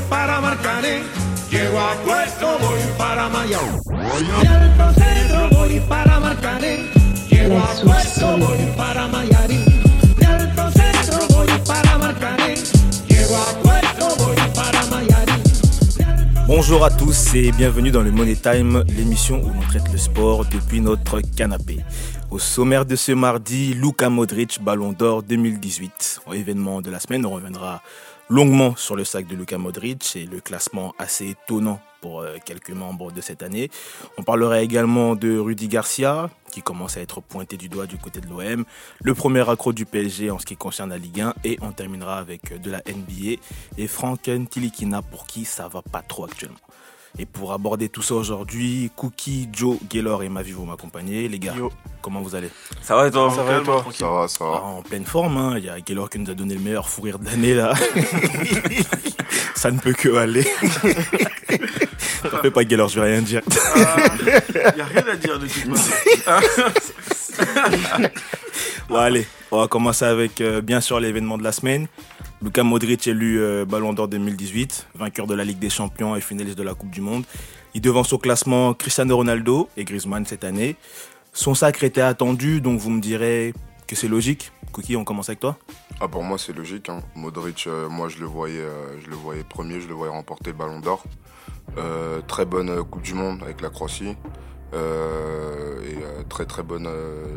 voy para Marcané. Llego a Puerto, voy para Mayao. De Alto Centro voy para Marcané. Llego a Puerto, voy para Mayarín. De Alto Centro voy para Marcané. Llego a Puerto, voy para Mayarín. Bonjour à tous et bienvenue dans le Money Time, l'émission où l'on traite le sport depuis notre canapé. Au sommaire de ce mardi, Luka Modric, Ballon d'Or 2018. Au événement de la semaine, on reviendra longuement sur le sac de Luka Modric et le classement assez étonnant pour euh, quelques membres de cette année. On parlera également de Rudy Garcia, qui commence à être pointé du doigt du côté de l'OM, le premier accro du PSG en ce qui concerne la Ligue 1, et on terminera avec de la NBA et Frank Tilikina pour qui ça va pas trop actuellement. Et pour aborder tout ça aujourd'hui, Cookie, Joe, Gaylor et Mavi vont m'accompagner. Les gars, Yo. comment vous allez? Ça va et toi? Ça va et toi? Tranquille. Ça va, ça Ah, va. En pleine forme, hein. il y a Gaylor qui nous a donné le meilleur fou rire de l'année là. ça ne peut que aller. T'en fais pas Gaylor, je vais rien dire. Il n'y a rien à dire de toute façon. Bon allez, on va commencer avec euh, bien sûr l'événement de la semaine. Luka Modric élu euh, Ballon d'Or 2018, vainqueur de la Ligue des Champions et finaliste de la Coupe du Monde. Il devance au classement Cristiano Ronaldo et Griezmann cette année. Son sacre était attendu, donc vous me direz que c'est logique. Cookie, on commence avec toi Ah, pour moi, c'est logique. hein. Modric, euh, moi, je le, voyais, euh, je le voyais premier, je le voyais remporter le ballon d'or. Très bonne Coupe du Monde avec la Croatie. Et très très bonne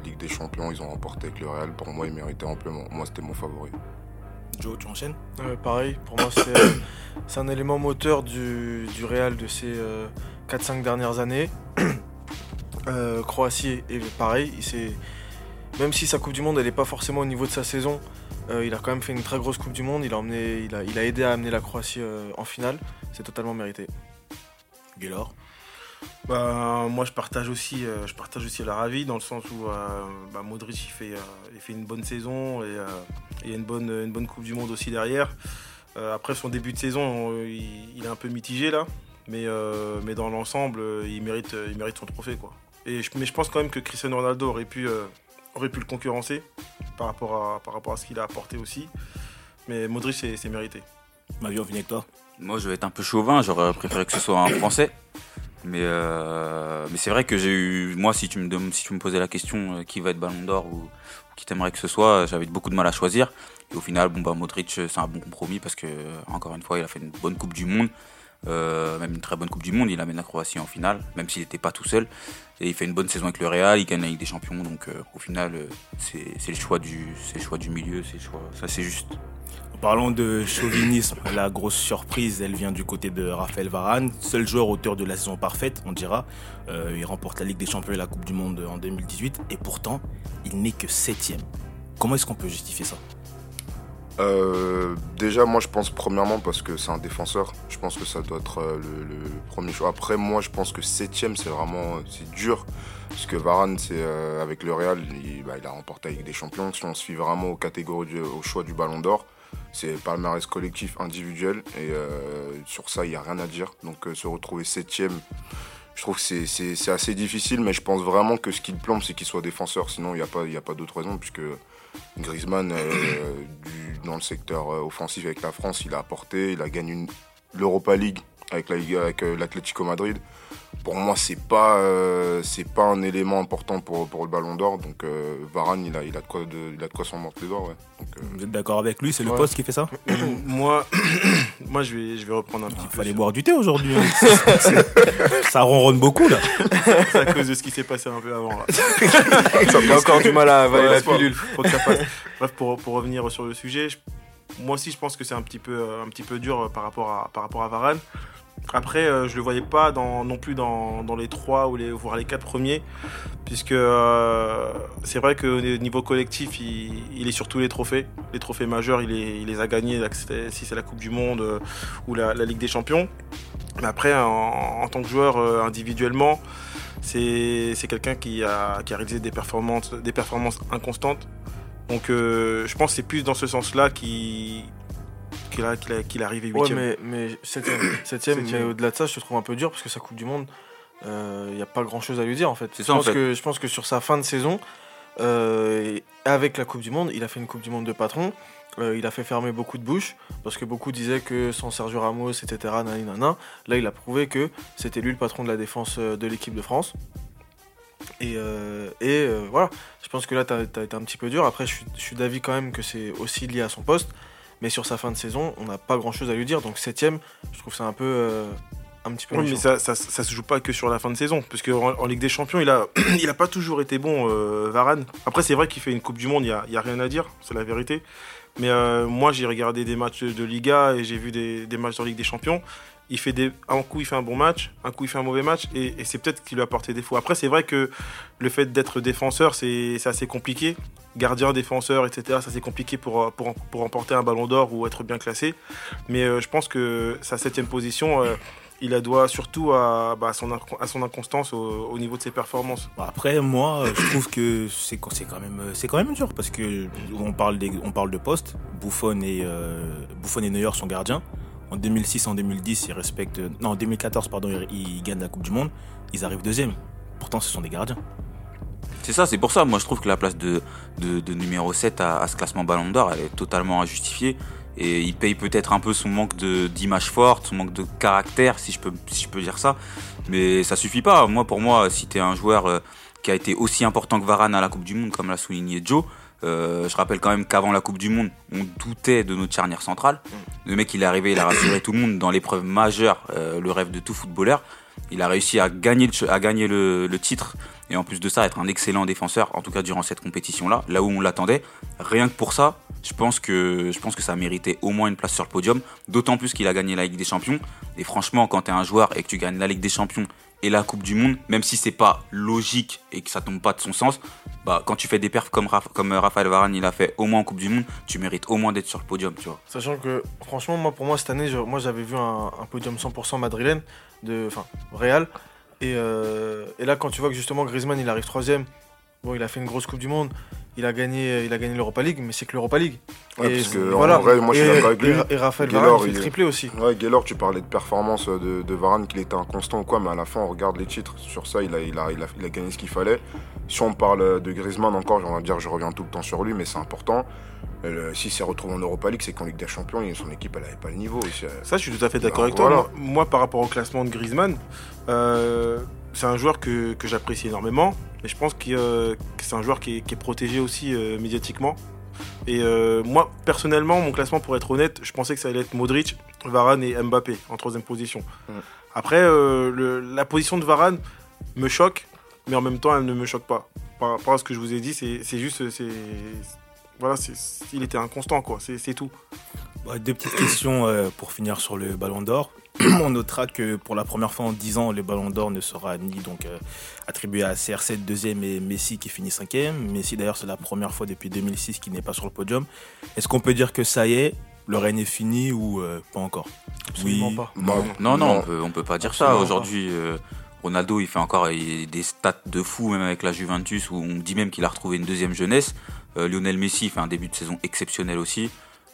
Ligue des Champions, ils ont remporté avec le Real. Pour moi, il méritait amplement. Moi, c'était mon favori. Joe, tu enchaînes? Euh, pareil, pour moi, c'est c'est un élément moteur du, du Real de ces 4-5 dernières années. Euh, Croatie est pareil. il s'est- même si sa Coupe du Monde, elle n'est pas forcément au niveau de sa saison, euh, il a quand même fait une très grosse Coupe du Monde. Il a, emmené, il a, il a aidé à amener la Croatie euh, en finale. C'est totalement mérité. Gaylor? Bah, moi, je partage aussi, euh, je partage aussi leur avis dans le sens où euh, bah, Modric il fait, euh, il fait une bonne saison et euh, il y a une bonne, une bonne Coupe du Monde aussi derrière. Euh, après son début de saison, il, il est un peu mitigé là, mais, euh, mais dans l'ensemble, il mérite, il mérite son trophée quoi. Et je, mais je pense quand même que Cristiano Ronaldo aurait pu, euh, aurait pu le concurrencer par rapport à, par rapport à ce qu'il a apporté aussi. Mais Modric, c'est mérité. On finit avec toi Moi, je vais être un peu chauvin. J'aurais préféré que ce soit un Français. Mais, euh, mais c'est vrai que j'ai eu. Moi, si tu me, si tu me posais la question euh, qui va être Ballon d'Or ou, qui t'aimerais que ce soit, j'avais beaucoup de mal à choisir. Et au final, bon, bah, Modric, c'est un bon compromis parce que, euh, encore une fois, il a fait une bonne Coupe du Monde. euh, même une très bonne Coupe du Monde. Il amène la Croatie en finale, même s'il n'était pas tout seul. Et il fait une bonne saison avec le Real. Il gagne la Ligue des Champions. Donc, euh, au final, euh, c'est le, choix du- c'est le choix du milieu. c'est choix- Ça, c'est juste. En parlant de chauvinisme, la grosse surprise, elle vient du côté de Raphaël Varane, seul joueur auteur de la saison parfaite, on dira. Euh, il remporte la Ligue des Champions et la Coupe du Monde en 2018, et pourtant, il n'est que septième. Comment est-ce qu'on peut justifier ça? Euh, déjà, moi, je pense premièrement parce que c'est un défenseur. Je pense que ça doit être euh, le, premier choix. Après, moi, je pense que septième, c'est vraiment dur. Parce que Varane, c'est avec le Real, il, bah, a remporté la Ligue des Champions. Si on se fie vraiment aux catégories, au choix du Ballon d'Or, c'est palmarès collectif, individuel. Et euh, sur ça, il n'y a rien à dire. Donc, euh, se retrouver septième, je trouve que c'est- assez difficile. Mais je pense vraiment que ce qui le plombe, c'est qu'il soit défenseur. Sinon, il n'y a pas, pas d'autre raison. Puisque Griezmann, euh, dans le secteur offensif avec la France, il a apporté, il a gagné l'Europa League avec la Ligue- avec euh, l'Atlético Madrid. Pour moi, c'est pas euh, c'est pas un élément important pour, pour le Ballon d'Or. Donc euh, Varane, il a il a de quoi de, il a de quoi s'en mordre les doigts. Ouais. Donc, euh, Vous êtes d'accord avec lui C'est le Ouais. poste qui fait ça moi, moi je, vais, je vais reprendre un petit Il peu. fallait sur- boire du thé aujourd'hui. hein. ça ronronne beaucoup là. C'est à cause de ce qui s'est passé un peu avant. Là. Il a encore du mal à avaler Ouais, la pilule. faut que ça passe. Bref, pour, pour revenir sur le sujet, je- moi aussi je pense que c'est un petit peu, un petit peu dur par rapport à, par rapport à Varane. Après, euh, je le voyais pas non plus dans, les trois ou les, voire les quatre premiers, puisque euh, c'est vrai qu'au niveau collectif, il, est sur tous les trophées. Les trophées majeurs, il, les- a gagnés, que si c'est la Coupe du Monde euh, ou la, Ligue des Champions. Mais après, en, tant que joueur euh, individuellement, c'est quelqu'un qui a, réalisé des performances, inconstantes. Donc je pense que c'est plus dans ce sens-là qu'il qu'il a- qu'il a- qu'il est arrivé Ouais, huitième. mais, mais septième, septième, mais Septième. au-delà de ça, je te trouve un peu dur parce que sa Coupe du Monde, il n'y a pas grand-chose à lui dire en fait. Je ça, en pense fait. Que, je pense que sur sa fin de saison, Euh, avec la Coupe du Monde, il a fait une Coupe du Monde de patron. Euh, il a fait fermer beaucoup de bouches parce que beaucoup disaient que sans Sergio Ramos, etc. Là, il a prouvé que c'était lui le patron de la défense euh, de l'équipe de France. Et, euh, et, euh, voilà, je pense que là, tu as, été un petit peu dur. Après, je suis, je suis d'avis quand même que c'est aussi lié à son poste. Mais sur sa fin de saison, on n'a pas grand chose à lui dire. Donc, septième, je trouve ça un peu. euh, un petit peu. Oui, mais ça, ça, ça se joue pas que sur la fin de saison, parce qu'en en Ligue des Champions, il a, il a pas toujours été bon, euh, Varane. Après, c'est vrai qu'il fait une Coupe du Monde, il y a, y a rien à dire, c'est la vérité. Mais euh, moi, j'ai regardé des matchs de Liga et j'ai vu des, des matchs de Ligue des Champions. Il fait un coup, il fait un bon match, un coup, il fait un mauvais match, et, c'est peut-être qu'il lui a apporté défaut. Après, c'est vrai que le fait d'être défenseur, c'est assez compliqué. Gardien, défenseur, etc., ça c'est compliqué pour, pour, pour remporter un ballon d'or ou être bien classé. Mais euh, je pense que sa septième position, euh, il la doit surtout à, bah, son, à son inconstance au, au niveau de ses performances. Bon, Après, moi, euh, je trouve que c'est quand- même quand même dur parce que on parle parle de poste. Buffon et Buffon et Neuer sont gardiens. En 2006, en 2010, ils respectent. Non, en 2014, pardon, ils, gagnent la Coupe du Monde. Ils arrivent deuxième. Pourtant, ce sont des gardiens. C'est ça, c'est pour ça. Moi, je trouve que la place de, de, numéro 7 à, ce classement Ballon d'Or, est totalement injustifiée. Et il paye peut-être un peu son manque d'image forte, son manque de caractère, si je, peux, si je peux dire ça. Mais ça suffit pas. Moi, pour moi, si tu es un joueur euh, qui a été aussi important que Varane à la Coupe du Monde, comme l'a souligné Joe, euh, je rappelle quand même qu'avant la Coupe du Monde, on doutait de notre charnière centrale. Le mec, il est arrivé, il a rassuré tout le monde dans l'épreuve majeure, euh, le rêve de tout footballeur. Il a réussi à gagner, le, titre et en plus de ça, être un excellent défenseur, en tout cas durant cette compétition-là, là où on l'attendait. Rien que pour ça, je pense que, je pense que ça méritait au moins une place sur le podium, d'autant plus qu'il a gagné la Ligue des Champions. Et franchement, quand tu es un joueur et que tu gagnes la Ligue des Champions et la Coupe du Monde, même si c'est pas logique et que ça tombe pas de son sens, bah, quand tu fais des perfs comme, Raf- comme euh, Varane, il a fait au moins en Coupe du Monde, tu mérites au moins d'être sur le podium, tu vois. Sachant que, franchement, moi, pour moi, cette année, moi, j'avais vu un, un podium 100% madrilène, de, enfin, Real. Et, euh, et là, quand tu vois que justement Griezmann, il arrive troisième, bon, il a fait une grosse Coupe du Monde, il a gagné, il a gagné l'Europa League, mais c'est que l'Europa League. Ouais, et parce que, voilà. en vrai, moi, je suis d'accord avec lui. Et, et Raphaël Gaylor, Varane, il fait triplé aussi. Ouais, Gaylor, tu parlais de performance de, de Varane, qu'il était inconstant ou quoi, mais à la fin, on regarde les titres. Sur ça, il a, il a, il a, il a gagné ce qu'il fallait. Si on parle de Griezmann encore, on va dire, je reviens tout le temps sur lui, mais c'est important. Euh, S'il s'est retrouvé en Europa League, c'est qu'en Ligue des Champions, son équipe, elle avait pas le niveau. C'est- Ça, je suis tout à fait d'accord Alors, avec toi. voilà. Moi, par rapport au classement de Griezmann, euh, c'est un joueur que, que j'apprécie énormément. Et je pense euh, que c'est un joueur qui est, qui est protégé aussi euh, médiatiquement. Et euh, moi, personnellement, mon classement, pour être honnête, je pensais que ça allait être Modric, Varane et Mbappé en troisième position. Après, euh, le- la position de Varane me choque, mais en même temps, elle ne me choque pas. Par rapport à ce que je vous ai dit, c'est juste. c'est voilà, c'est- il était inconstant, quoi. C'est c'est tout. Bah, deux petites questions euh, pour finir sur le Ballon d'Or. On notera que pour la première fois en 10 ans, le Ballon d'Or ne sera ni donc euh, attribué à CR7 deuxième et Messi qui finit cinquième. Messi d'ailleurs c'est la première fois depuis 2006 qu'il n'est pas sur le podium. Est-ce qu'on peut dire que ça y est, le règne est fini ou euh, pas encore? Absolument Oui. pas. Non, Non, non, on peut, on peut pas dire ça. Aujourd'hui, euh, Ronaldo, il fait encore il- des stats de fou, même avec la Juventus, où on dit même qu'il a retrouvé une deuxième jeunesse. Euh, Lionel Messi fait un début de saison exceptionnel aussi.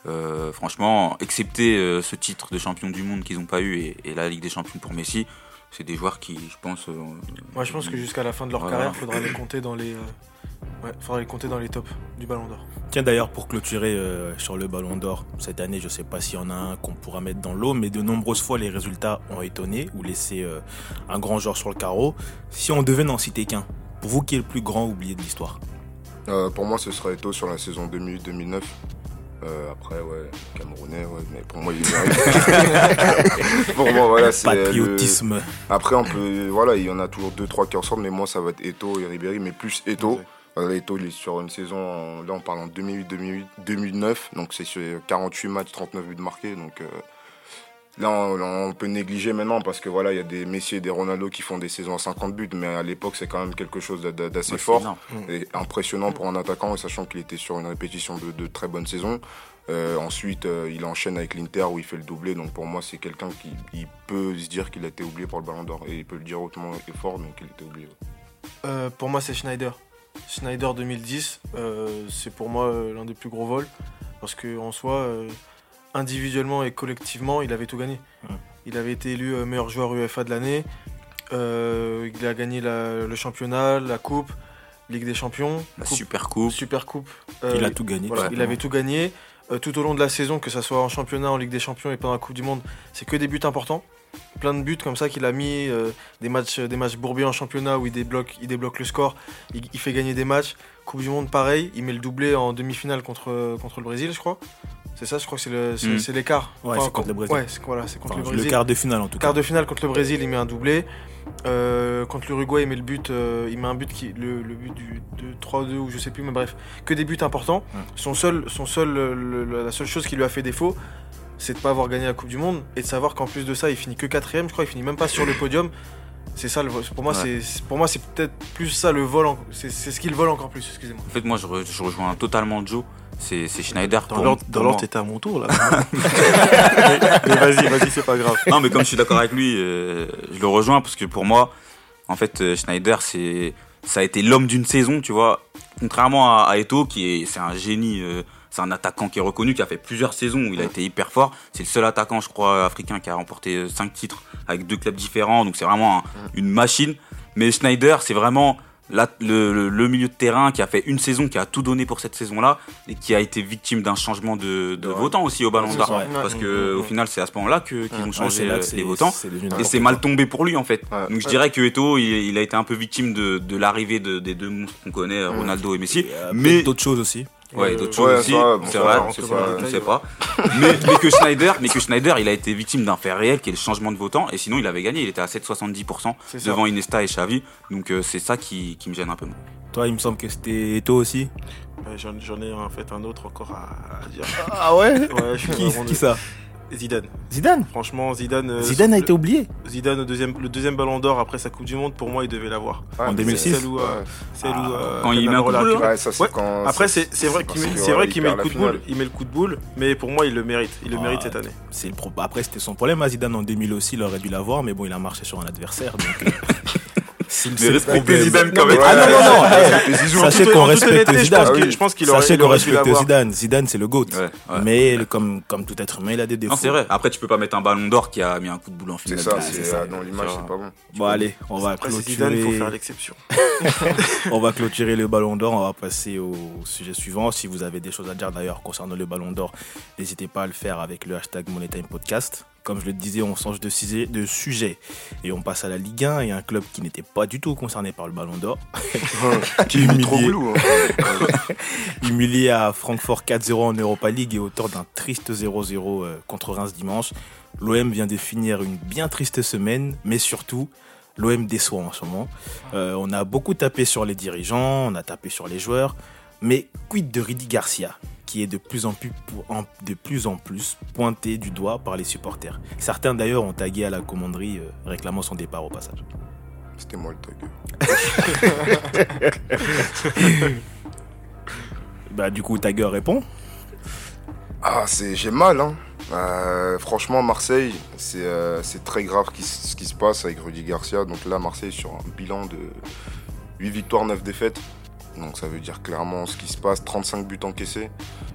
Euh, franchement, excepté euh, ce titre de champion du monde qu'ils n'ont pas eu et, et la Ligue des champions pour Messi, c'est des joueurs qui, je pense. euh, Moi, je pense que jusqu'à la fin de leur Voilà. carrière, il faudra les compter dans les. euh, Ouais, faudra les compter dans les tops du Ballon d'Or. Tiens d'ailleurs pour clôturer euh, sur le Ballon d'Or, cette année je sais pas s'il y en a un qu'on pourra mettre dans l'eau, mais de nombreuses fois les résultats ont étonné ou laissé euh, un grand joueur sur le carreau. Si on devait n'en citer qu'un, pour vous qui est le plus grand oublié de l'histoire? Euh, pour moi, ce serait Eto sur la saison 2008-2009. Euh, après, ouais, Camerounais, ouais, mais pour moi, il mérite. pour moi, voilà, c'est. le- Patriotisme. Après, on peut. Voilà, il y en a toujours 2-3 qui ressortent, mais moi, ça va être Eto et Ribéry, mais plus Eto. Voilà, Eto, il est sur une saison. en- Là, on parle en 2008-2009, donc c'est sur 48 matchs, 39 buts marqués. Donc. euh, Là, on, on peut négliger maintenant parce que voilà, il y a des Messi et des Ronaldo qui font des saisons à 50 buts, mais à l'époque, c'est quand même quelque chose d'a- d'a- d'assez fort et impressionnant pour un attaquant, sachant qu'il était sur une répétition de, de très bonnes saisons. Euh, ensuite, euh, il enchaîne avec l'Inter où il fait le doublé. Donc pour moi, c'est quelqu'un qui il peut se dire qu'il a été oublié pour le Ballon d'Or et il peut le dire hautement et fort, donc il était oublié. ouais. Euh, pour moi, c'est Schneider. Schneider 2010, euh, c'est pour moi euh, l'un des plus gros vols. Parce qu'en soi, euh, individuellement et collectivement, il avait tout gagné. Ouais. Il avait été élu euh, meilleur joueur UEFA de l'année. Euh, il a gagné la- le championnat, la coupe. Ligue des Champions, La Coupe- Super Coupe. Super Coupe. Il Euh, a tout gagné. voilà, il avait tout gagné euh, tout au long de la saison, que ce soit en championnat, en Ligue des Champions et pendant la Coupe du Monde. C'est que des buts importants. Plein de buts comme ça qu'il a mis, euh, des matchs, des matchs bourbiers en championnat où il débloque, il débloque le score, il, il fait gagner des matchs. Coupe du Monde, pareil, il met le doublé en demi-finale contre, contre le Brésil, je crois. C'est ça, je crois que c'est le- c'est Mm. l'écart. Ouais, c'est contre le Brésil. Ouais, c'est voilà, c'est contre Enfin, le quart de finale en tout cas. Quart de finale contre le Brésil, il met un doublé. Euh, contre l'Uruguay, il met le but, euh, il met un but qui, le, le but du de 3-2 ou je sais plus, mais bref, que des buts importants. Ouais. Son seul, son seul, euh, le- la seule chose qui lui a fait défaut, c'est de pas avoir gagné la Coupe du Monde et de savoir qu'en plus de ça, il finit que quatrième. Je crois, il finit même pas sur le podium. C'est ça, le vol. pour moi, Ouais. c'est pour moi, c'est peut-être plus ça le vol. en- C'est c'est ce qu'il vole encore plus. Excusez-moi. En fait, moi, je, re- je rejoins totalement Joe. C'est Schneider. Dans l'ordre, t'étais à mon tour là. mais mais vas-y, vas-y, c'est pas grave. Non, mais comme je suis d'accord avec lui, euh, je le rejoins parce que pour moi, en fait, euh, Schneider, c'est ça a été l'homme d'une saison, tu vois. Contrairement à, à Eto'o, qui est c'est un génie, euh, c'est un attaquant qui est reconnu, qui a fait plusieurs saisons où il a été hyper fort. C'est le seul attaquant, je crois, africain qui a remporté 5 titres avec deux clubs différents. Donc c'est vraiment un- une machine. Mais Schneider, c'est vraiment la- le, milieu de terrain qui a fait une saison, qui a tout donné pour cette saison-là et qui a été victime d'un changement de, de Ouais. votants aussi au Ballon d'Or. Parce que au final, c'est à ce moment-là que- qu'ils ont Ouais, changé là les votants. Et c'est mal tombé pour lui en fait. Donc je dirais que Eto'o, il, il a été un peu victime de, de l'arrivée de- des deux monstres qu'on connaît, Ronaldo et Messi. Et, euh, Mais d'autres choses aussi. Ouais, Euh, d'autres choses ouais, aussi, c'est vrai, on sait pas- pas. on ne sait pas. mais, mais que Schneider, mais que Schneider, il a été victime d'un fait réel qui est le changement de votants. Et sinon, il avait gagné. Il était à 7,70% C'est ça. devant Iniesta et Xavi. Donc euh, c'est ça qui, qui me gêne un peu. Toi, il me semble que c'était Eto aussi. Ouais, J'en ai en fait un autre encore à, à dire. Ah ouais? Ouais, je suis Qui, qui ça? Zidane. Zidane Franchement, Zidane. euh, Zidane a le- été oublié Zidane, le deuxième, le deuxième ballon d'or après sa Coupe du Monde, pour moi, il devait l'avoir. Ouais, En mais 2006. Celle où, euh, Ouais. celle où, euh, Quand il met un coup de boule, l'a Ouais, ça c'est Ouais. quand. Après, c'est c'est vrai qu'il met, que, c'est vrai voilà, qu'il il met le coup de boule. Il met le coup de boule, mais pour moi, il le mérite. Il le Ah, mérite cette année. C'est le pro- Après, c'était son problème. à Zidane en 2000 aussi, il aurait dû l'avoir, mais bon, il a marché sur un adversaire. Donc, euh, Mais respectez. Zidane quand Non, même. Ah non, non, non Zizou. Sachez qu'on respecte Zidane. pense qu'il- Oui. Je pense qu'il aurait, Sachez qu'on respecte. Zidane. Zidane, c'est le GOAT. Mais comme, comme tout être humain, il a des défauts. Non, c'est vrai. Après, tu peux pas mettre un ballon d'or qui a mis un coup de boule en C'est finale. c'est ça. dans l'image, c'est pas bon. Bon, allez, on va Zidane, il faut clôturer. faire l'exception. On va clôturer le ballon d'or. On va passer au sujet suivant. Si vous avez des choses à dire d'ailleurs concernant le ballon d'or, n'hésitez pas à le faire avec le hashtag MoneyTime Podcast. Comme je le disais, on change de, sujet- et on passe à la Ligue 1 et un club qui n'était pas du tout concerné par le ballon d'or. Qui est trop Humilié. glou. hein. Humilié à Francfort 4-0 en Europa League et auteur d'un triste 0-0 euh, contre Reims dimanche. L'OM vient de finir une bien triste semaine, mais surtout, l'OM déçoit en ce moment. Euh, on a beaucoup tapé sur les dirigeants, on a tapé sur les joueurs, mais quid de Rudy Garcia? Qui est de plus en plus, en- de plus, en plus pointé du doigt par les supporters. Certains d'ailleurs ont tagué à la commanderie euh, réclamant son départ au passage. C'était moi le tag. Bah, du coup, Tiger répond. Ah, c'est j'ai mal, hein. Euh, franchement, Marseille, c'est euh, très grave qui- ce qui se passe avec Rudy Garcia. Donc là, Marseille sur un bilan de 8 victoires, 9 défaites. Donc ça veut dire clairement ce qui se passe. 35 buts encaissés.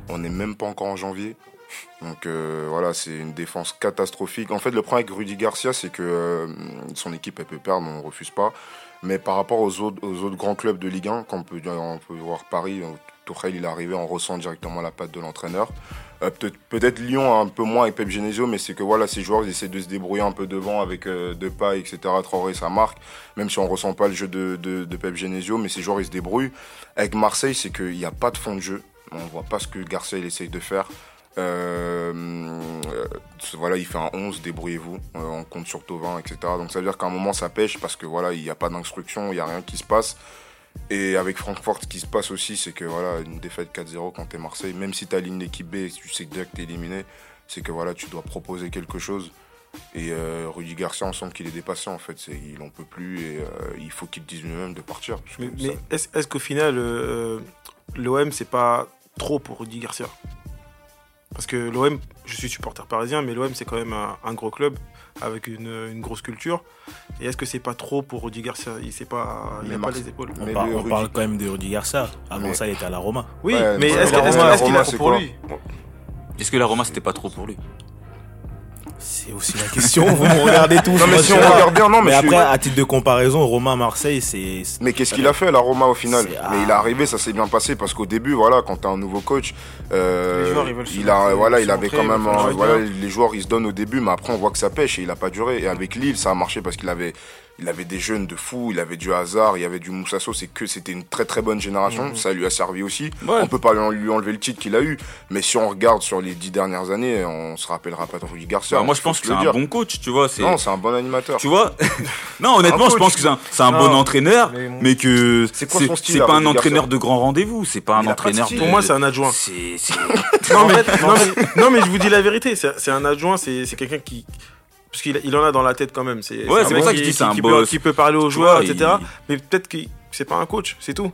On n'est même pas encore en janvier. Donc euh, voilà, c'est une défense catastrophique. En fait, le problème avec Rudy Garcia, c'est que euh, son équipe, elle peut perdre, on ne refuse pas. Mais par rapport aux autres, aux autres grands clubs de Ligue 1, quand on peut, voir Paris, Tourelle, il est arrivé, on ressent directement la patte de l'entraîneur. Euh, peut-être, peut-être Lyon un peu moins avec Pep Genesio, mais c'est que voilà, ces joueurs ils essaient de se débrouiller un peu devant avec euh, Depay, etc. Traoré, ça marque, même si on ressent pas le jeu de, Pep Genesio, mais ces joueurs ils se débrouillent. Avec Marseille, c'est qu'il n'y a pas de fond de jeu. On voit pas ce que Garcia il essaye de faire. Euh, euh, voilà, il fait un 11, débrouillez-vous, on compte sur Tovin, etc. Donc ça veut dire qu'à un moment ça pêche parce que voilà, il n'y a pas d'instruction, il n'y a rien qui se passe. Et avec Francfort, ce qui se passe aussi, c'est que voilà, une défaite 4-0 quand t'es Marseille, même si tu alignes l'équipe B et que tu sais déjà que t'es éliminé, c'est que voilà, tu dois proposer quelque chose. Et euh, Rudy Garcia, on sent qu'il est dépassé en fait, c'est, il en peut plus et euh, il faut qu'il dise lui-même de partir. Mais, ça- mais est-ce est-ce qu'au final, euh, l'OM, c'est pas trop pour Rudy Garcia? Parce que l'OM, je suis supporter parisien, mais l'OM, c'est quand même un, un gros club avec une, une grosse culture. Et est-ce que c'est pas trop pour Rudy Garcia? Il sait pas, il a pas les épaules. On, Mais par- le on Rudy- parle quand même de Rudy Garcia. Avant Mais- ça, il était à la Roma. Oui, Ouais, mais est-ce est-ce qu'il a c'est trop pour lui? Est-ce que la Roma c'était pas trop pour lui? C'est aussi la question. Vous me regardez tous. Non, mais si je on sais pas. regarde bien, non, mais, Mais je suis- après, à titre de comparaison, Romain Marseille, c'est. Mais qu'est-ce qu'il a fait la Roma au final Mais il est arrivé, ça s'est bien passé parce qu'au début, voilà, quand t'as un nouveau coach, euh, Les joueurs, ils veulent se il a, montrer, voilà, il avait montrer, quand même, voilà, les joueurs ils se donnent au début, mais après on voit que ça pêche et il a pas duré. Et avec Lille, ça a marché parce qu'il avait, il avait des jeunes de fou, il avait du hasard, il y avait du Moussasso, c'est que c'était une très très bonne génération, Mhm. ça lui a servi aussi. Ouais. On peut pas lui lui enlever le titre qu'il a eu, mais si on regarde sur les dix dernières années, on se rappellera pas de Rudi Garcia. Bah, moi, je pense se que c'est un dire. bon coach, tu vois. c'est- Non, c'est un bon animateur. Tu vois Non, honnêtement, je pense que c'est un, bon entraîneur, mais que C'est pas un Rudy Garcia entraîneur de grand rendez-vous, c'est pas un Il entraîneur de- Pour moi, c'est un adjoint. C'est c'est- Non mais, non, mais, non, mais je vous dis la vérité, c'est c'est un adjoint, c'est c'est quelqu'un qui. Parce qu'il il en a dans la tête quand même. C'est Ouais, c'est pour ça que qui- je dis c'est qui- un qui peut, boss. qui peut parler aux joueurs, vois, etc. il- Mais peut-être que c'est pas un coach, c'est tout.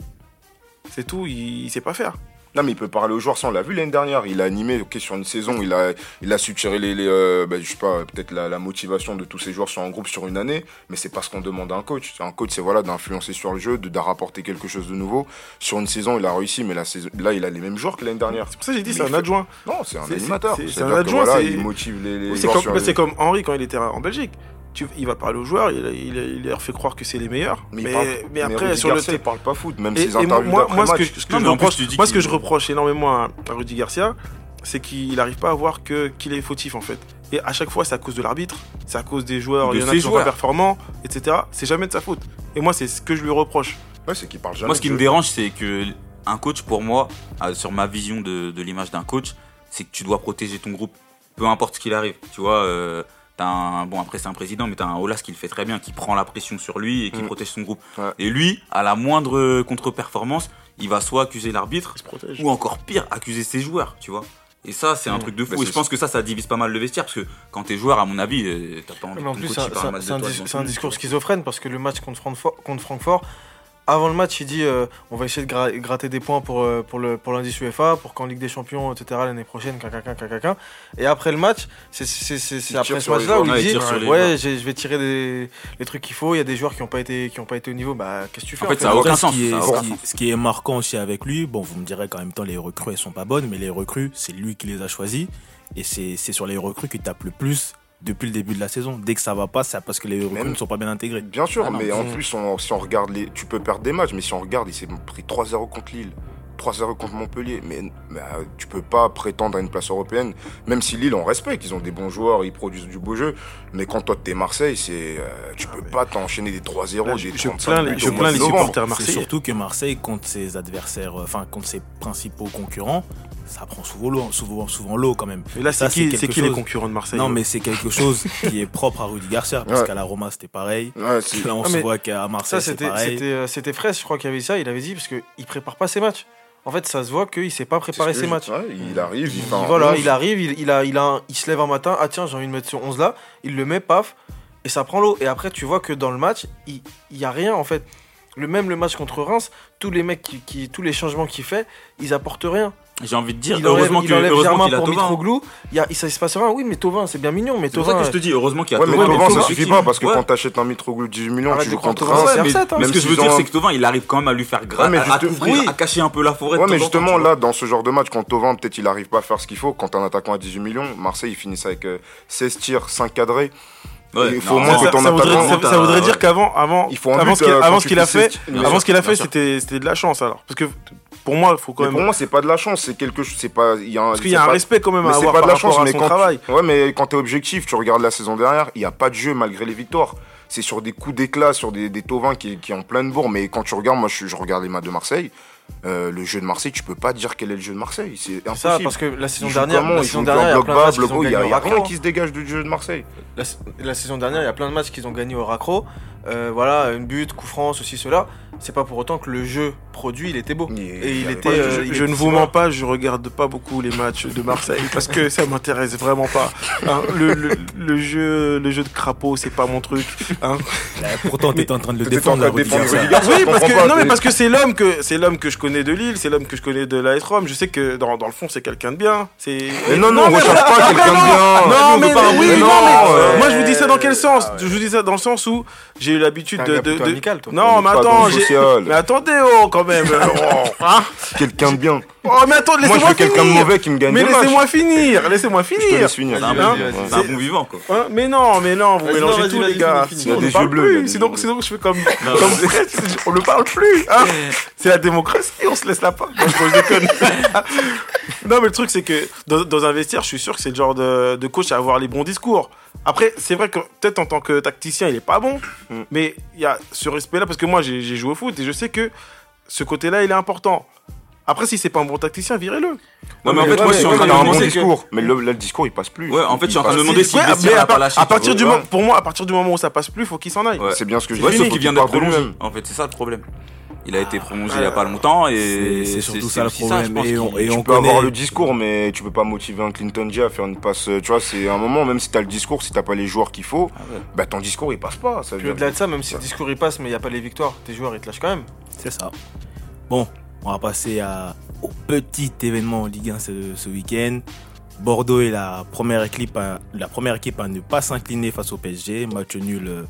C'est tout, il, il sait pas faire. Non, mais il peut parler aux joueurs, ça on l'a vu l'année dernière. Il a animé ok, sur une saison, il a, il a su tirer les, les, euh, bah, je sais pas, peut-être la, la motivation de tous ces joueurs sur un groupe sur une année, mais c'est pas ce qu'on demande à un coach. Un coach, c'est voilà, d'influencer sur le jeu, de, de rapporter quelque chose de nouveau. Sur une saison, il a réussi, mais la saison, là, il a les mêmes joueurs que l'année dernière. C'est pour ça que j'ai dit c'est un fait- adjoint. Non, c'est un animateur. c'est- un que, adjoint, voilà, il motive les, les C'est joueurs comme, comme Henri quand il était en Belgique. Tu, il va parler aux joueurs, il, il, il leur fait croire que c'est les meilleurs. Mais, Mais, il parle- mais après, Rudy sur le Garcia, il terrain. parle pas foot, même Et, ses et moi, interviews moi, d'après moi, ce que, je- ce que Non, je mais en plus, reproche, moi, ce que je reproche énormément à, à Rudy Garcia, c'est qu'il n'arrive pas à voir que qu'il est fautif en fait. Et à chaque fois, c'est à cause de l'arbitre, c'est à cause des joueurs, De il y en a qui sont pas joueurs. performants, etc. C'est jamais de sa faute. Et moi, c'est ce que je lui reproche. Ouais, c'est qu'il parle jamais. Moi, ce qui me dérange, c'est que un coach, pour moi, euh, sur ma vision de, de l'image d'un coach, c'est que tu dois protéger ton groupe, peu importe ce qu'il arrive. Tu vois, euh, t'as un bon après c'est un président, mais t'as un Olas qui le fait très bien, qui prend la pression sur lui et qui Mm. protège son groupe. Ouais. Et lui, à la moindre contre-performance, il va soit accuser l'arbitre, ou encore pire, accuser ses joueurs. Tu vois. Et ça, c'est un Mm. truc de Bah, fou. Et c'est- je pense que ça, ça divise pas mal le vestiaire parce que quand t'es joueur, à mon avis, euh, t'as pas envie Mais en que ton plus, coach, c'est un- un, de un tout un discours schizophrène parce que le match contre Francfort, contre Francfort avant le match, il dit euh, on va essayer de gra- gratter des points pour, euh, pour, le, pour l'indice UEFA, pour qu'en Ligue des Champions, etc., l'année prochaine, cacaca, cacaca. Et après le match, c'est après ce match-là où il dit Ouais, je vais tirer des, les trucs qu'il faut. Il y a des joueurs qui n'ont pas, été- qui ont pas été au niveau. Bah, qu'est-ce que tu fais En fait, en ça a fait aucun ce sens. qui, est, ça a ce qui- sens. ce qui est marquant aussi avec lui, bon, vous me direz qu'en même temps, les recrues, elles sont pas bonnes, mais les recrues, c'est lui qui les a choisis. Et c'est c'est sur les recrues qu'il tape le plus depuis le début de la saison. Dès que ça va pas, c'est parce que les recrues ne sont pas bien intégrées. Bien sûr, Ah non, mais en plus, on- si on regarde les. Tu peux perdre des matchs, mais si on regarde, il s'est pris 3-0 contre Lille. 3-0 contre Montpellier, mais, mais, euh, tu peux pas prétendre à une place européenne, même si Lille on respecte, ils ont des bons joueurs, ils produisent du beau jeu, mais quand toi t'es Marseille, c'est euh, tu peux pas t'enchaîner des 3-0, Là, des je, je 35 plains, les- buts je plains de les supporters marseillais. surtout que Marseille, contre ses adversaires, euh, enfin, contre ses principaux concurrents, ça prend souvent l'eau, souvent, souvent l'eau quand même. Mais là, c'est qui, qui les concurrents de Marseille Non, mais c'est quelque chose qui est propre à Rudy Garcia, parce Ouais. qu'à la Roma, c'était pareil. Ouais, Là, on Ah, se voit qu'à Marseille, c'était pareil. c'était, euh, Fraisse, je crois qu'il y avait ça. Il avait dit parce qu'il prépare pas ses matchs. En fait, ça se voit qu'il sait pas préparer c'est ce ses matchs. ouais, il arrive, il Il- fait un voilà, 11. il arrive, il, il a, il, a un- il se lève un matin, ah tiens, j'ai envie de mettre ce 11 là, il le met, paf, et ça prend l'eau. Et après, tu vois que dans le match, il n'y a rien en fait. Le même le match contre Reims, tous les mecs qui, qui- tous les changements qu'il fait, ils apportent rien. J'ai envie de dire, il heureusement il que- enlève heureusement qu'il a pour. Mitroglou, il y a, ça se passe rien. Oui, mais Tovin, c'est bien mignon, mais C'est pour ça Tovin. que je te dis, heureusement qu'il y a Ouais, mais Thauvin, ça suffit pas parce que ouais. quand t'achètes un Mitroglou de 18 millions, Arrête tu croire contre c'est mais, R7, mais ce que je veux dire, c'est que Tovin, il arrive quand même à lui faire grâce, à, à justement- couvrir, oui. à cacher un peu la forêt. Ouais, mais justement, là, dans ce genre de match, quand Tovin, peut-être il arrive pas à faire ce qu'il faut, quand un attaquant à 18 millions, Marseille, ils finissent avec euh, 16 tirs, 5 cadrés. Ouais, il faut non, au moins ça- que ça, ton ça voudrait, ça- ça voudrait dire qu'avant avant, Il faut un avant ce qu'il euh, avant ce qu'il a fait, 16 Bien avant ce qu'il a fait, c'était c'était de la chance alors. Parce que pour moi, il faut quand Mais même. pour moi, c'est pas de la chance, c'est quelque chose. C'est pas. Il y a un, parce qu'il y a c'est un pas- respect quand même Mais à c'est avoir pas de par la chance, mais son quand, travail. ouais, mais quand t'es objectif, tu regardes la saison dernière, il n'y a pas de jeu malgré les victoires. C'est sur des coups d'éclat, sur des, des tauvins qui, qui ont plein de bourre. Mais quand tu regardes, moi je, je regarde les matchs de Marseille, euh, le jeu de Marseille, tu peux pas dire quel est le jeu de Marseille. C'est C'est impossible. ça, parce que la saison dernière, la saison il y a y a, rien qui se dégage du jeu de Marseille. La, la saison dernière, il y a plein de matchs qu'ils ont gagné au raccro. Euh, voilà, une but, coup franc, ceci, cela. C'est pas pour autant que le jeu produit, il était beau. Et- Et il avait était, euh, je, il je ne vous mens pas, je regarde pas beaucoup les matchs de Marseille parce que ça m'intéresse vraiment pas. Hein, le, le- le jeu, le jeu de crapaud, c'est pas mon truc. hein. Là, Pourtant, t'étais en train de le défendre, de défendre. Rudy Garcia. Oui, parce que, non, mais parce que c'est l'homme que c'est l'homme que je connais de Lille, c'est l'homme que je connais de l'AS Rome. Je sais que dans, dans le fond, c'est quelqu'un de bien. C'est. Mais non, non, on recherche pas quelqu'un de bien. Non, mais, pas un oui, bon- non, non, mais euh, moi je vous dis ça dans quel sens? Je vous dis ça dans le sens où j'ai eu l'habitude de. Non, mais attends, j'ai- social. mais attendez, oh, quand même. oh, hein Quelqu'un de bien. Oh, mais je laissez-moi veux quelqu'un de finir. mauvais qui me gagne Mais laissez-moi finir, laissez-moi Je te finir. laisse finir. C'est un, Hein bon- vivant, quoi. Hein, mais non, mais non, vous mélangez non, tout, les gars. Sinon, on Il y a ne des parle bleus, plus. Sinon, je fais comme, comme Fred, on ne parle plus. Hein. C'est la démocratie, on se laisse la part. Moi, je déconne. non, mais le truc, c'est que dans, dans un vestiaire, je suis sûr que c'est le genre de, de coach à avoir les bons discours. Après, c'est vrai que peut-être en tant que tacticien, il est pas bon, Mm. mais il y a ce respect-là, parce que moi, j'ai joué au foot et je sais que ce côté-là, il est important. Après, si c'est pas un bon tacticien, virez-le. Non, mais en Ouais, fait, moi, ouais, je suis en train de un bon discours. Mais le, là, le discours, il passe plus. Ouais, en fait, je suis en train de me Il demander si à, partir du moment, pour moi, à partir du moment où ça passe plus, faut qu'il s'en aille. Ouais. C'est bien ce que Ouais, dit. sauf faut qu'il vient d'être de prolongé. lui-même. En fait, c'est ça le problème. Il a été prolongé il y a pas longtemps et C'est surtout ça le problème. pense, et qui- on, et Tu on peux avoir connaît. le discours, mais tu peux pas motiver un Clinton J à faire une passe. Tu vois, c'est un moment, même si t'as le discours, si t'as pas les joueurs qu'il faut, Ah ouais. bah ton discours il passe pas. Ça veut Puis au-delà de ça, même si le discours il passe, mais il n'y a pas les victoires, tes joueurs ils te lâchent quand même. C'est ça. Bon, on va passer à, au petit événement en Ligue 1 ce, ce week-end. Bordeaux est la première équipe à, la première équipe à ne pas s'incliner face au PSG. Match nul euh,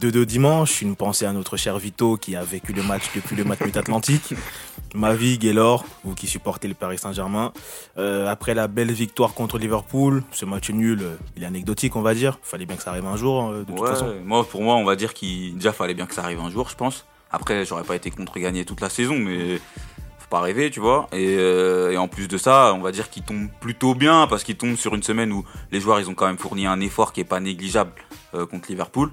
2-2 dimanche. Une pensée à notre cher Vito qui a vécu le match depuis le match Atlantique. Mavi, Gaylor, vous qui supportez le Paris Saint-Germain. Euh, après la belle victoire contre Liverpool, ce match nul, euh, il est anecdotique, on va dire. Fallait bien que ça arrive un jour, euh, de toute Ouais, façon. moi, pour moi, on va dire qu'il déjà fallait bien que ça arrive un jour, je pense. Après, j'aurais pas été contre gagner toute la saison, mais pas rêver, tu vois. Et, euh, et en plus de ça, on va dire qu'il tombe plutôt bien parce qu'il tombe sur une semaine où les joueurs, ils ont quand même fourni un effort qui est pas négligeable euh, contre Liverpool.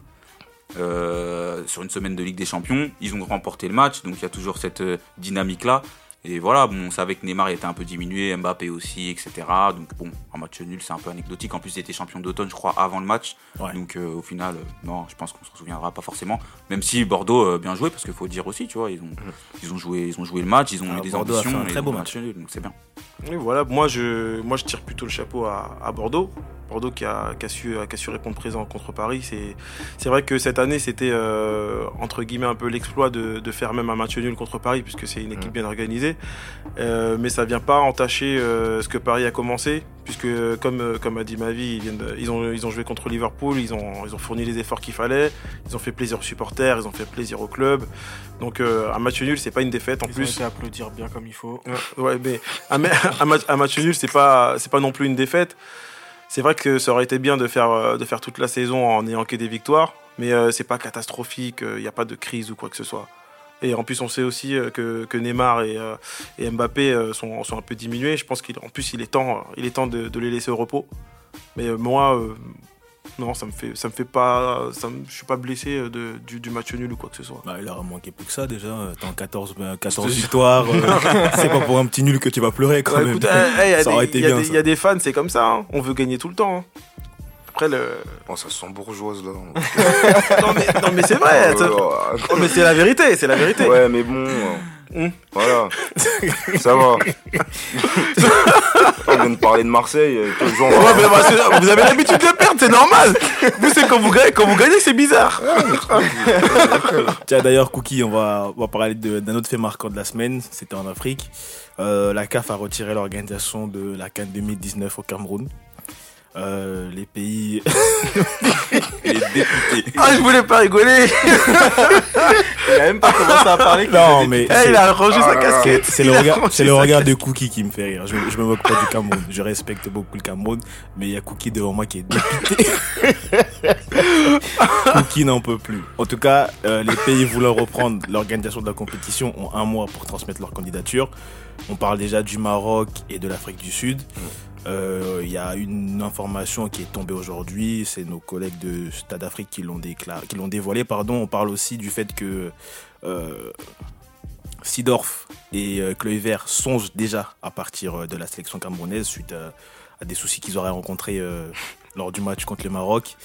Euh, sur une semaine de Ligue des Champions, ils ont remporté le match, donc il y a toujours cette euh, dynamique-là. Et voilà, bon, on savait que Neymar était un peu diminué, Mbappé aussi, etc. Donc bon, un match nul, c'est un peu anecdotique. En plus, il était champion d'automne, je crois, avant le match. Ouais. Donc euh, au final, euh, non, je pense qu'on s'en souviendra pas forcément. Même si Bordeaux euh, bien joué, parce qu'il faut dire aussi, tu vois, ils ont, ils ont joué, ils ont joué le match, ils ont Ah, eu des Bordeaux a fait ambitions, un et très beau match. nul, donc c'est bien. Oui, voilà, moi je, moi je tire plutôt le chapeau à, à Bordeaux. Bordeaux qui a, qui a su, qui a su répondre présent contre Paris. C'est, c'est vrai que cette année, c'était euh, entre guillemets un peu l'exploit de, de faire même un match nul contre Paris, puisque c'est une équipe Mm. bien organisée. Euh, mais ça vient pas entacher euh, ce que Paris a commencé, puisque comme, euh, comme a dit Mavi, ils, viennent de- ils, ont, ils ont joué contre Liverpool, ils ont, ils ont fourni les efforts qu'il fallait, ils ont fait plaisir aux supporters, ils ont fait plaisir au club. Donc euh, un match nul, c'est pas une défaite en Ils ont plus. été applaudir bien comme il faut. Ouais, Ouais, mais un, ma- un match, un match nul, c'est pas, c'est pas non plus une défaite. C'est vrai que ça aurait été bien de faire, euh, de faire toute la saison en n'ayant que des victoires, mais euh, c'est pas catastrophique, il n'y a pas de crise ou quoi que ce soit. Et en plus, on sait aussi euh, que, que Neymar et, euh, et Mbappé euh, sont, sont un peu diminués. Je pense qu'en plus, il est temps, il est temps de, de les laisser au repos. Mais euh, moi, euh, non, ça me fait, ça me fait pas, ça me- je suis pas blessé euh, de, du, du match nul ou quoi que ce soit. Bah, il aura manqué plus que ça déjà. euh, T'as 14, euh, 14 victoires. euh, c'est pas pour un petit nul que tu vas pleurer quand Ouais, même. écoute, eh, eh, y a Ça des- aurait été y y a des fans, c'est comme ça. hein. On veut gagner tout le temps. hein. Après le. Oh, ça sent bourgeoise là. non mais, non, mais c'est vrai. Oh, Oh, mais c'est la vérité, c'est la vérité. Ouais, mais bon. Hmm. Voilà. ça va. On vient de parler de Marseille. Ouais, mais bah, c'est- vous avez l'habitude de perdre, c'est normal. Vous, c'est quand vous gagnez, quand vous gagnez, c'est bizarre. Tiens, d'ailleurs, Cookie, on va, on va parler d'un autre fait marquant de la semaine. C'était en Afrique. Euh, la CAF a retiré l'organisation de la CAN 2019 au Cameroun. Euh, les pays. Les députés. Ah, je voulais pas rigoler. Il a même pas commencé à parler. non, mais. Eh, il a rangé sa casquette. C'est le regard, rangé c'est le sa regard de. Cookie qui me fait rire. Je, je me moque pas du Cameroun. Je respecte beaucoup le Cameroun, mais il y a Cookie devant moi qui est dépité. Cookie n'en peut plus. En tout cas, euh, les pays voulant reprendre l'organisation de la compétition ont un mois pour transmettre leur candidature. On parle déjà du Maroc et de l'Afrique du Sud. Euh, Il y a une information qui est tombée aujourd'hui, c'est nos collègues de Stade Afrique qui l'ont déclaré, qui l'ont dévoilé. Pardon. On parle aussi du fait que euh, Sidorf et euh, Kluivert songent déjà à partir euh, de la sélection camerounaise suite à, à des soucis qu'ils auraient rencontrés euh, lors du match contre le Maroc.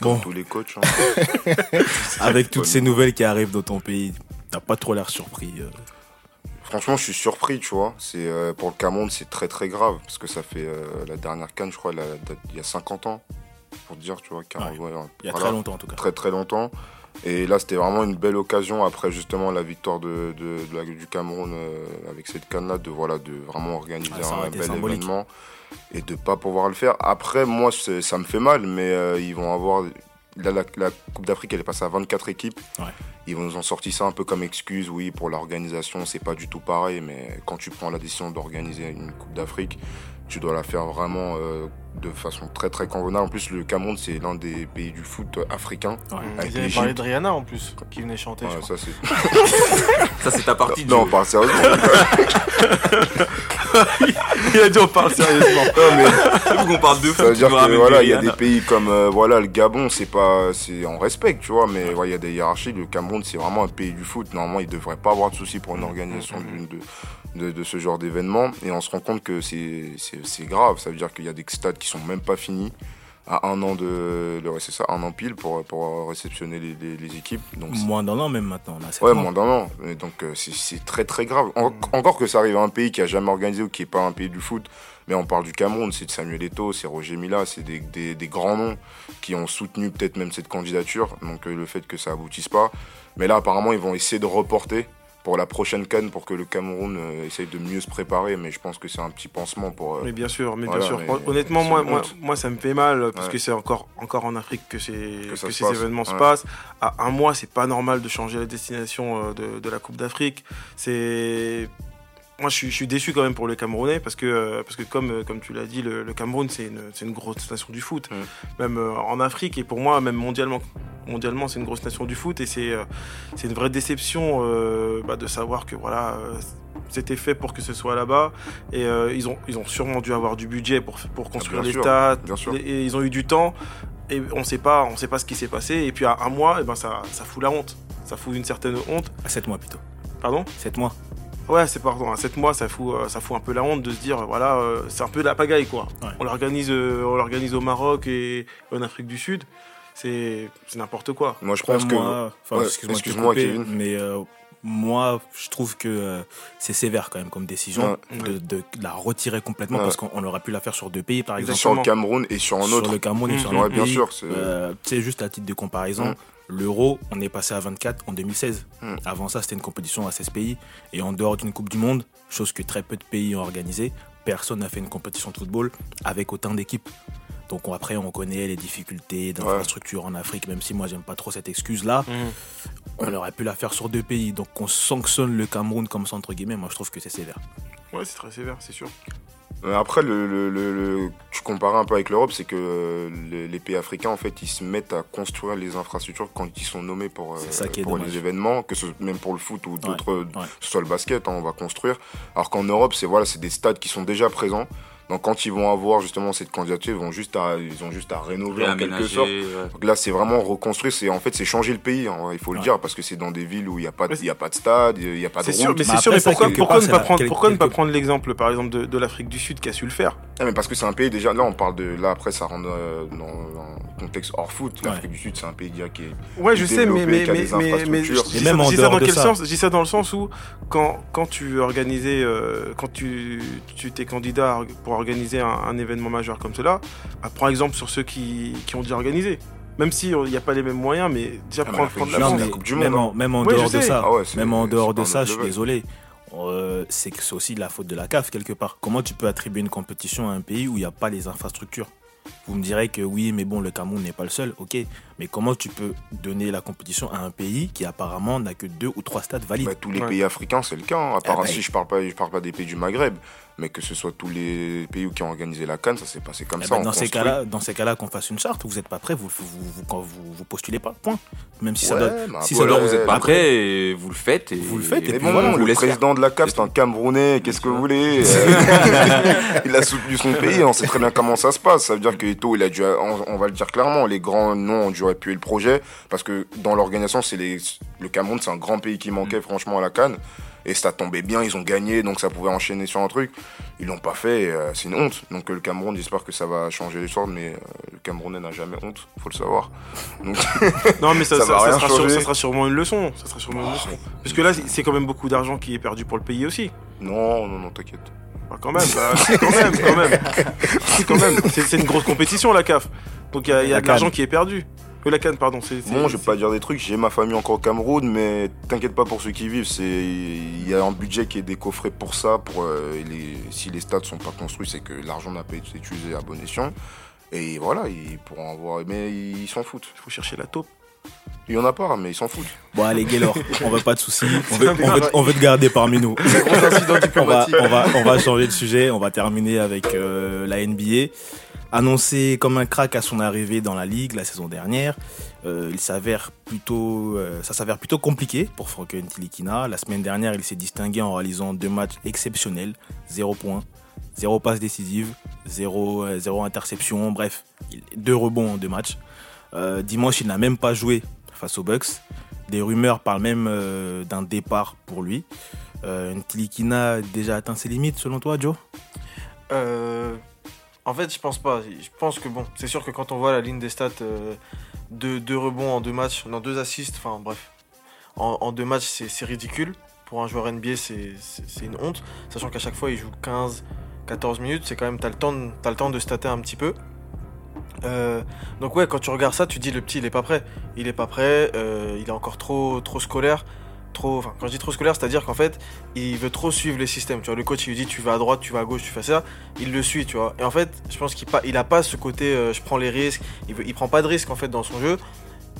Bon, Tous les coachs. hein. avec toutes ces nouvelles qui arrivent dans ton pays, t'as pas trop l'air surpris. euh. Franchement, je suis surpris, tu vois. C'est euh, pour le Cameroun, c'est très très grave parce que ça fait euh, la dernière canne, je crois, la il y a 50 ans, pour te dire, tu vois. Cameroun, ouais, Il y a voilà. très longtemps en tout cas. très très longtemps. Et là, c'était vraiment une belle occasion après justement la victoire de, de- de la- du Cameroun euh, avec cette canne-là, de voilà, de vraiment organiser Ah, un bel symbolique. événement et de pas pouvoir le faire. Après, moi, ça me fait mal, mais ils vont avoir la, la Coupe d'Afrique, elle est passée à 24 équipes. Ouais. Ils nous ont sorti ça un peu comme excuse, oui, pour l'organisation, c'est pas du tout pareil, mais quand tu prends la décision d'organiser une Coupe d'Afrique, tu dois la faire vraiment euh, de façon très très convenable. En plus, le Cameroun, c'est l'un des pays du foot africain. Avec Ils avaient parlé de Rihanna en plus, qui venait chanter. Ouais, je ça c'est. Ça, c'est ta partie. Non, Joe. pas sérieusement. Il a dit on parle sérieusement. Non, mais C'est vous qu'on parle de foot. Ça veut tu dire nous que ramènes voilà, il y a des pays comme euh, voilà le Gabon, c'est pas, c'est on respecte, tu vois, mais ouais, il y a des hiérarchies. Le Cameroun, c'est vraiment un pays du foot. Normalement, il devrait pas avoir de soucis pour une organisation d'une- de, de, de ce genre d'événement. Et on se rend compte que c'est c'est c'est grave. Ça veut dire qu'il y a des stades qui sont même pas finis à un an de, le- c'est ça, un an pile pour pour réceptionner les, les, les équipes. Donc Moins d'un an même maintenant. Sept Ouais, moins d'un an. Et donc, euh, c'est- très très grave. En- Encore que ça arrive à un pays qui a jamais organisé ou qui est pas un pays du foot. Mais on parle du Cameroun, c'est de Samuel Eto'o, c'est Roger Mila, c'est des, des- des grands noms qui ont soutenu peut-être même cette candidature. Donc, euh, le fait que ça aboutisse pas. Mais là, apparemment, ils vont essayer de reporter pour la prochaine canne pour que le Cameroun euh, essaye de mieux se préparer. Mais je pense que c'est un petit pansement pour. euh, Mais bien sûr, mais Voilà, bien sûr. mais Honnêtement, moi, moi, moi, ça me fait mal parce Ouais. que c'est encore, encore en Afrique que, ces passe, événements se passent. À un mois, c'est pas normal de changer la destination euh, de, de la Coupe d'Afrique. C'est moi, je suis, je suis déçu quand même pour les Camerounais parce que, euh, parce que comme, euh, comme tu l'as dit, le, le Cameroun, c'est une, c'est une grosse nation du foot, même euh, en Afrique et pour moi, même mondialement. Mondialement, c'est une grosse nation du foot et c'est euh, c'est une vraie déception euh, bah, de savoir que voilà, euh, c'était fait pour que ce soit là-bas et euh, ils, ont, ils ont sûrement dû avoir du budget pour, pour construire bien les sûr, stades bien sûr. et, et ils ont eu du temps et on sait pas, on sait pas ce qui s'est passé et puis à un mois, eh ben ça, ça fout la honte, ça fout une certaine honte. À 7 mois plutôt. Pardon? 7 mois. Ouais, c'est pardon. À 7 mois, ça fout, euh, ça fout un peu la honte de se dire, euh, voilà, euh, c'est un peu de la pagaille, quoi. Ouais. On l'organise, on l'organise au Maroc et en Afrique du Sud. C'est, c'est n'importe quoi. Moi, je pense que. moi, Ouais, excuse-moi, couper, Kevin. mais euh, moi, je trouve que euh, c'est sévère quand même comme décision Ouais. de, de la retirer complètement Ouais. parce qu'on on aurait pu la faire sur deux pays, par exemple. sur le. Cameroun et sur un sur autre. le Cameroun et sur Mhm. un Ouais, autre bien pays. sûr. c'est- Euh, tu sais, juste à titre de comparaison. l'Euro, on est passé à 24 en 2016. Mm. Avant ça, c'était une compétition à 16 pays. Et en dehors d'une Coupe du Monde, chose que très peu de pays ont organisée, personne n'a fait une compétition de football avec autant d'équipes. Donc on- après, on connaît les difficultés d'infrastructure en Afrique, même si moi, j'aime pas trop cette excuse-là. On aurait pu la faire sur deux pays. Donc on sanctionne le Cameroun comme ça, entre guillemets. Moi, je trouve que c'est sévère. Ouais, c'est très sévère, c'est sûr. Euh, Après, le, le- le- le- tu compares un peu avec l'Europe, c'est que euh, les, les pays africains, en fait, ils se mettent à construire les infrastructures quand ils sont nommés pour, euh, pour les événements, que ce, même pour le foot ou d'autres, ouais. ce soit le basket, hein, on va construire. Alors qu'en Europe, c'est voilà, c'est des stades qui sont déjà présents. Donc quand ils vont avoir justement cette candidature, ils vont juste à, ils ont juste à rénover en quelque sorte. ouais. Donc là, c'est vraiment reconstruire. C'est en fait, c'est changer le pays. hein, il faut le dire parce que c'est dans des villes où il n'y a pas, il y a pas de stade, il n'y a pas de C'est sûr, route. mais c'est sûr, mais pourquoi, pourquoi part, ne pas prendre, quel- pourquoi ne pas quelque- prendre l'exemple, par exemple, de, de l'Afrique du Sud qui a su le faire? Ah, mais parce que c'est un pays déjà. Là, on parle de. Là, après, ça rentre euh, dans un contexte hors foot. L'Afrique du Sud, c'est un pays déjà qui est. Ouais, je sais, mais, mais, mais, mais, je même ça- en je dis ça dehors dans de quel ça. sens? Je dis ça dans le sens où quand, quand tu organisais, euh, quand tu, tu t'es candidat pour organiser un, un événement majeur comme cela, bah, prends exemple sur ceux qui, qui ont déjà organisé. Même si il n'y a pas les mêmes moyens, mais déjà Ah, prendre, l'Afrique prendre du la Coupe du même Monde, en, même en je dehors de ça, Ah ouais, même en dehors de ça, je suis désolé. euh, c'est que c'est aussi de la faute de la CAF quelque part. Comment tu peux attribuer une compétition à un pays où il n'y a pas les infrastructures? Vous me direz que oui, mais bon, le Cameroun n'est pas le seul, ok. Mais comment tu peux donner la compétition à un pays qui apparemment n'a que deux ou trois stades valides Bah, tous les Ouais. pays africains, c'est le cas. hein. À part Ah bah, si je parle pas, je parle pas des pays du Maghreb, mais que ce soit tous les pays qui ont organisé la Cannes, ça s'est passé comme Eh ça. ben, dans, ces construit. cas-là, dans ces cas-là, qu'on fasse une charte, vous n'êtes pas prêt, vous, vous, vous, vous, vous- vous postulez pas, point. Même si ça Ouais, doit. mais si ça vous êtes pas prêt et vous le faites. Et, Vous le faites, et puis bon, voilà, le président de la CAF, c'est un Camerounais, qu'est-ce que vous voulez Il a soutenu son pays, on sait très bien comment ça se passe. Ça veut dire que Eto'o, il a dû, on, on va le dire clairement, les grands noms ont dû appuyer le projet, parce que dans l'organisation, c'est les, le Cameroun, c'est un grand pays qui manquait franchement à la Cannes. Et ça tombait bien, ils ont gagné, donc ça pouvait enchaîner sur un truc. Ils l'ont pas fait, euh, c'est une honte. Donc euh, le Cameroun, j'espère que ça va changer l'histoire, mais euh, le Camerounais n'a jamais honte, faut le savoir. Donc, Non, mais ça, Ça ça, va ça rien sera, sur- changer. ça sera sûrement une leçon. Ça sera sûrement une leçon. Parce que là, c'est- quand même beaucoup d'argent qui est perdu pour le pays aussi. non, non, non, t'inquiète. Bah, quand même, bah, quand même, quand même. Quand même. C'est c'est une grosse compétition, la CAF. Donc il y a, y a de l'argent qui est perdu. Euh, la canne, pardon. c'est c'est- Bon, je vais pas dire des trucs, j'ai ma famille encore au Cameroun, mais t'inquiète pas pour ceux qui vivent, c'est il y a un budget qui est décoffré pour ça, pour euh, les si les stades sont pas construits, c'est que l'argent n'a pas été utilisé à bon escient. Et voilà, ils pourront avoir. Mais ils s'en foutent. Il faut chercher la taupe. Il y en a pas, mais ils s'en foutent. Bon, allez, Gaylor, on veut pas de soucis. On veut, on veut- on veut te garder parmi nous. Gros incident on va, diplomatique. on, va, on va changer de sujet. On va terminer avec euh, la NBA. Annoncé comme un crack à son arrivée dans la ligue la saison dernière, euh, il s'avère plutôt, euh, ça s'avère plutôt compliqué pour Frank Ntilikina. La semaine dernière, il s'est distingué en réalisant deux matchs exceptionnels, zéro point, zéro passe décisive, zéro, euh, zéro interception, bref, deux rebonds en deux matchs. Dimanche, il n'a même pas joué face aux Bucks. Des rumeurs parlent même d'un départ pour lui. Ntilikina a déjà atteint ses limites selon toi, Joe? En fait, je pense pas. Je pense que bon, c'est sûr que quand on voit la ligne des stats, euh, deux, deux rebonds en deux matchs, non, deux assists, enfin bref, en, deux matchs, c'est ridicule. Pour un joueur NBA, c'est une honte. Sachant qu'à chaque fois, il joue 15, 14 minutes, c'est quand même, t'as le, temps de- le de stater un petit peu. Euh, donc ouais, quand tu regardes ça, tu dis le petit, il est pas prêt. Il est pas prêt, euh, il est encore trop, trop scolaire. Trop, enfin, quand je dis trop scolaire, c'est-à-dire qu'en fait, il veut trop suivre les systèmes. Tu vois, le coach, il lui dit tu vas à droite, tu vas à gauche, tu fais ça. Il le suit, tu vois. Et en fait, je pense qu'il pas, il a pas ce côté euh, je prends les risques. Il, veut, il prend pas de risques en fait dans son jeu.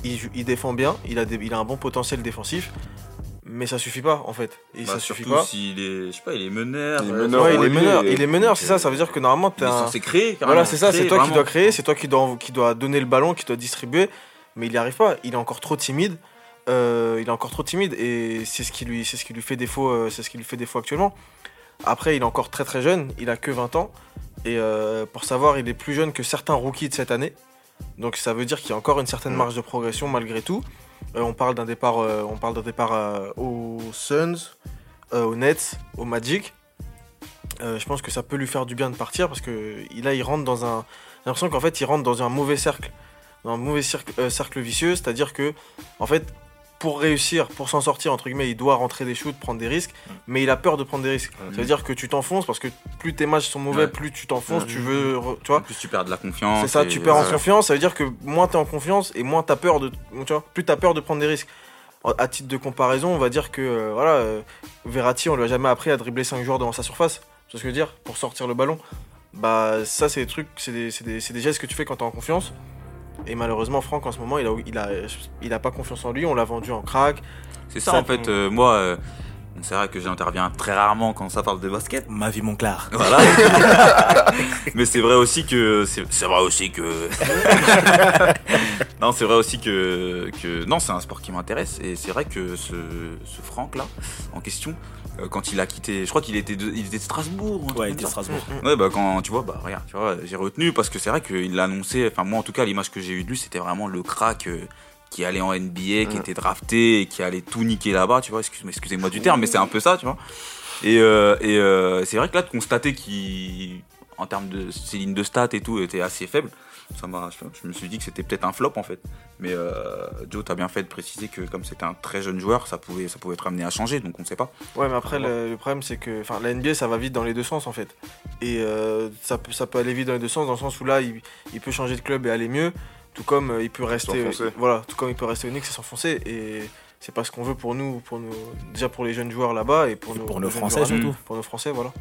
Il, défend bien, il a, des- il a un bon potentiel défensif. Mais ça suffit pas en fait. Et Bah, ça suffit pas. s'il est, je sais pas, il est meneur. Il est euh, meneur, Ouais, il est meneur, et- il est meneur, c'est ça. Ça veut dire que normalement, Il t'es est un. censé créer. Voilà, c'est ça, c'est toi qui dois créer, c'est toi qui dois, qui dois donner le ballon, qui doit distribuer, mais il n'y arrive pas, il est encore trop timide. Euh, il est encore trop timide et c'est ce qui lui, c'est ce qui lui fait défaut, euh, c'est ce qui lui fait défaut actuellement. Après, il est encore très très jeune, il a que 20 ans et euh, pour savoir, il est plus jeune que certains rookies de cette année. Donc ça veut dire qu'il y a encore une certaine Mm. marge de progression malgré tout. On parle d'un départ, on parle d'un départ aux Suns, aux Nets, aux Magic. Je pense que ça peut lui faire du bien de partir parce que là il rentre dans un j'ai l'impression qu'en fait il rentre dans un mauvais cercle dans un mauvais cercle, euh, cercle vicieux c'est à dire que en fait pour réussir pour s'en sortir entre guillemets il doit rentrer des shoots prendre des risques mais il a peur de prendre des risques. Ça veut dire que tu t'enfonces parce que plus tes matchs sont mauvais Ouais. plus tu t'enfonces tu veux tu En vois plus, tu perds de la confiance. c'est ça et- tu perds en confiance ça veut dire que moins t'es en confiance et moins t'as peur de tu vois plus t'as peur de prendre des risques. À titre de comparaison on va dire que euh, voilà euh, Verratti on lui a jamais appris à dribbler 5 joueurs devant sa surface. Tu vois ce que je veux dire? Pour sortir le ballon. Bah ça c'est des trucs c'est des, des- c'est des gestes que tu fais quand t'es en confiance et malheureusement Franck en ce moment il a, il a, il a pas confiance en lui on l'a vendu en crack C'est ça, Ça, en fait. euh, moi, euh, c'est vrai que j'interviens très rarement quand ça parle de basket. Ma vie, mon clair. Voilà. Mais c'est vrai aussi que c'est vrai aussi que non, c'est vrai aussi que que non, c'est un sport qui m'intéresse et c'est vrai que ce ce Franck là en question euh, quand il a quitté, je crois qu'il était de, il était de Strasbourg. Ouais, il était de. Strasbourg. Ouais, bah quand tu vois, bah regarde, tu vois, j'ai retenu parce que c'est vrai qu'il l'a annoncé. Enfin moi en tout cas, l'image que j'ai eue de lui, c'était vraiment le crack. euh, qui allait en NBA, qui était drafté et qui allait tout niquer là-bas, tu vois. Excuse- Excusez-moi du terme, mais c'est un peu ça, tu vois. Et, euh, et euh, c'est vrai que là, de constater qu'il, en termes de ses lignes de stats et tout, était assez faible, ça m'a, je, me suis dit que c'était peut-être un flop en fait. Mais euh, Joe, t'as bien fait de préciser que comme c'était un très jeune joueur, ça pouvait, ça pouvait être amené à changer, donc on sait pas. Ouais, mais après, le, le problème, c'est que la NBA, ça va vite dans les deux sens, en fait. Et euh, ça, peut, ça peut aller vite dans les deux sens, dans le sens où là, il, il peut changer de club et aller mieux, tout comme euh, il peut rester. S'enfoncer. voilà, tout comme il peut rester Knicks et s'enfoncer. Et c'est pas ce qu'on veut pour nous, pour nous, déjà pour les jeunes joueurs là-bas et pour Et nos, pour nos Français surtout. Pour nos Français, voilà.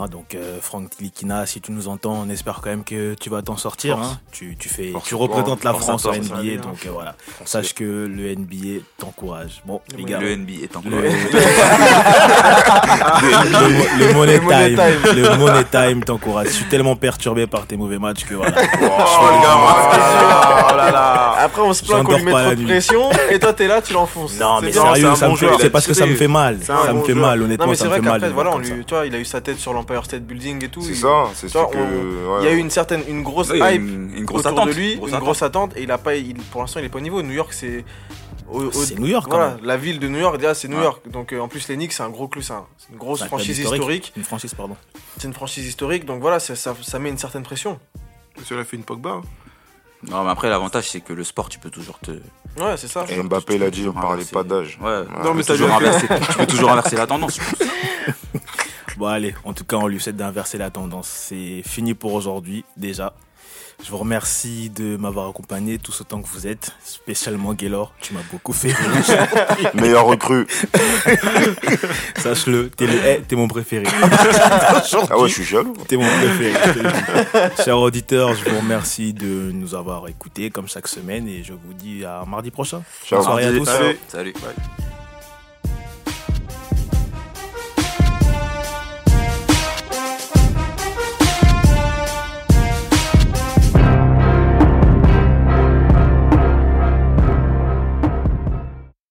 Ah, donc euh, Franck Tilikina, si tu nous entends, on espère quand même que tu vas t'en sortir. Hein. Tu, tu, fais, Force tu représentes la France ça NBA, bien. donc euh, voilà. Sache que le NBA t'encourage. Bon, les gars, Le NBA est en le, le- le Money Time, le Money Time t'encourage. Je suis tellement perturbé par tes mauvais matchs que voilà. oh là là Après, on se plaint qu'on lui met trop de pression et toi, t'es là, tu l'enfonces. Non, C'est mais sérieux, c'est parce que ça me fait mal. Ça me fait mal, Non, honnêtement, mais ça c'est me vrai qu'après, voilà, tu vois, il a eu sa tête sur l'Empire State Building et tout. C'est il- ça, c'est ouais. Il y a eu une certaine, une grosse hype une, une grosse autour attente. de lui, grosse une attente. grosse attente, et il a pas, il, pour l'instant, il est pas au niveau. New York, c'est. C'est New York quand Voilà, même. la ville de New York, déjà, c'est New Ouais. York. Donc, euh, en plus, les Knicks, c'est un gros club, c'est un- c'est une grosse franchise historique. Une franchise, pardon. C'est une franchise historique, donc voilà, ça, ça, ça met une certaine pression. Cela fait une Pogba. hein. Non, mais après, l'avantage, c'est que le sport, tu peux toujours te. Ouais, c'est ça. Et Mbappé l'a dit, on parlait pas d'âge. Ouais. Non, mais tu, peux toujours inverser, tu peux toujours inverser la tendance. je pense. Bon, allez, en tout cas, on lui souhaite d'inverser la tendance. C'est fini pour aujourd'hui, déjà. Je vous remercie de m'avoir accompagné tout ce temps que vous êtes, spécialement Gaylor. Tu m'as beaucoup fait rire. Meilleur recrue. Sache-le, t'es, le, eh, t'es mon préféré. Ah ouais, je suis jaloux. T'es mon préféré. Chers auditeurs, je vous remercie de nous avoir écoutés comme chaque semaine et je vous dis à mardi prochain. Ciao. Bonne soirée à Mardi. tous. Allez. Salut. Bye.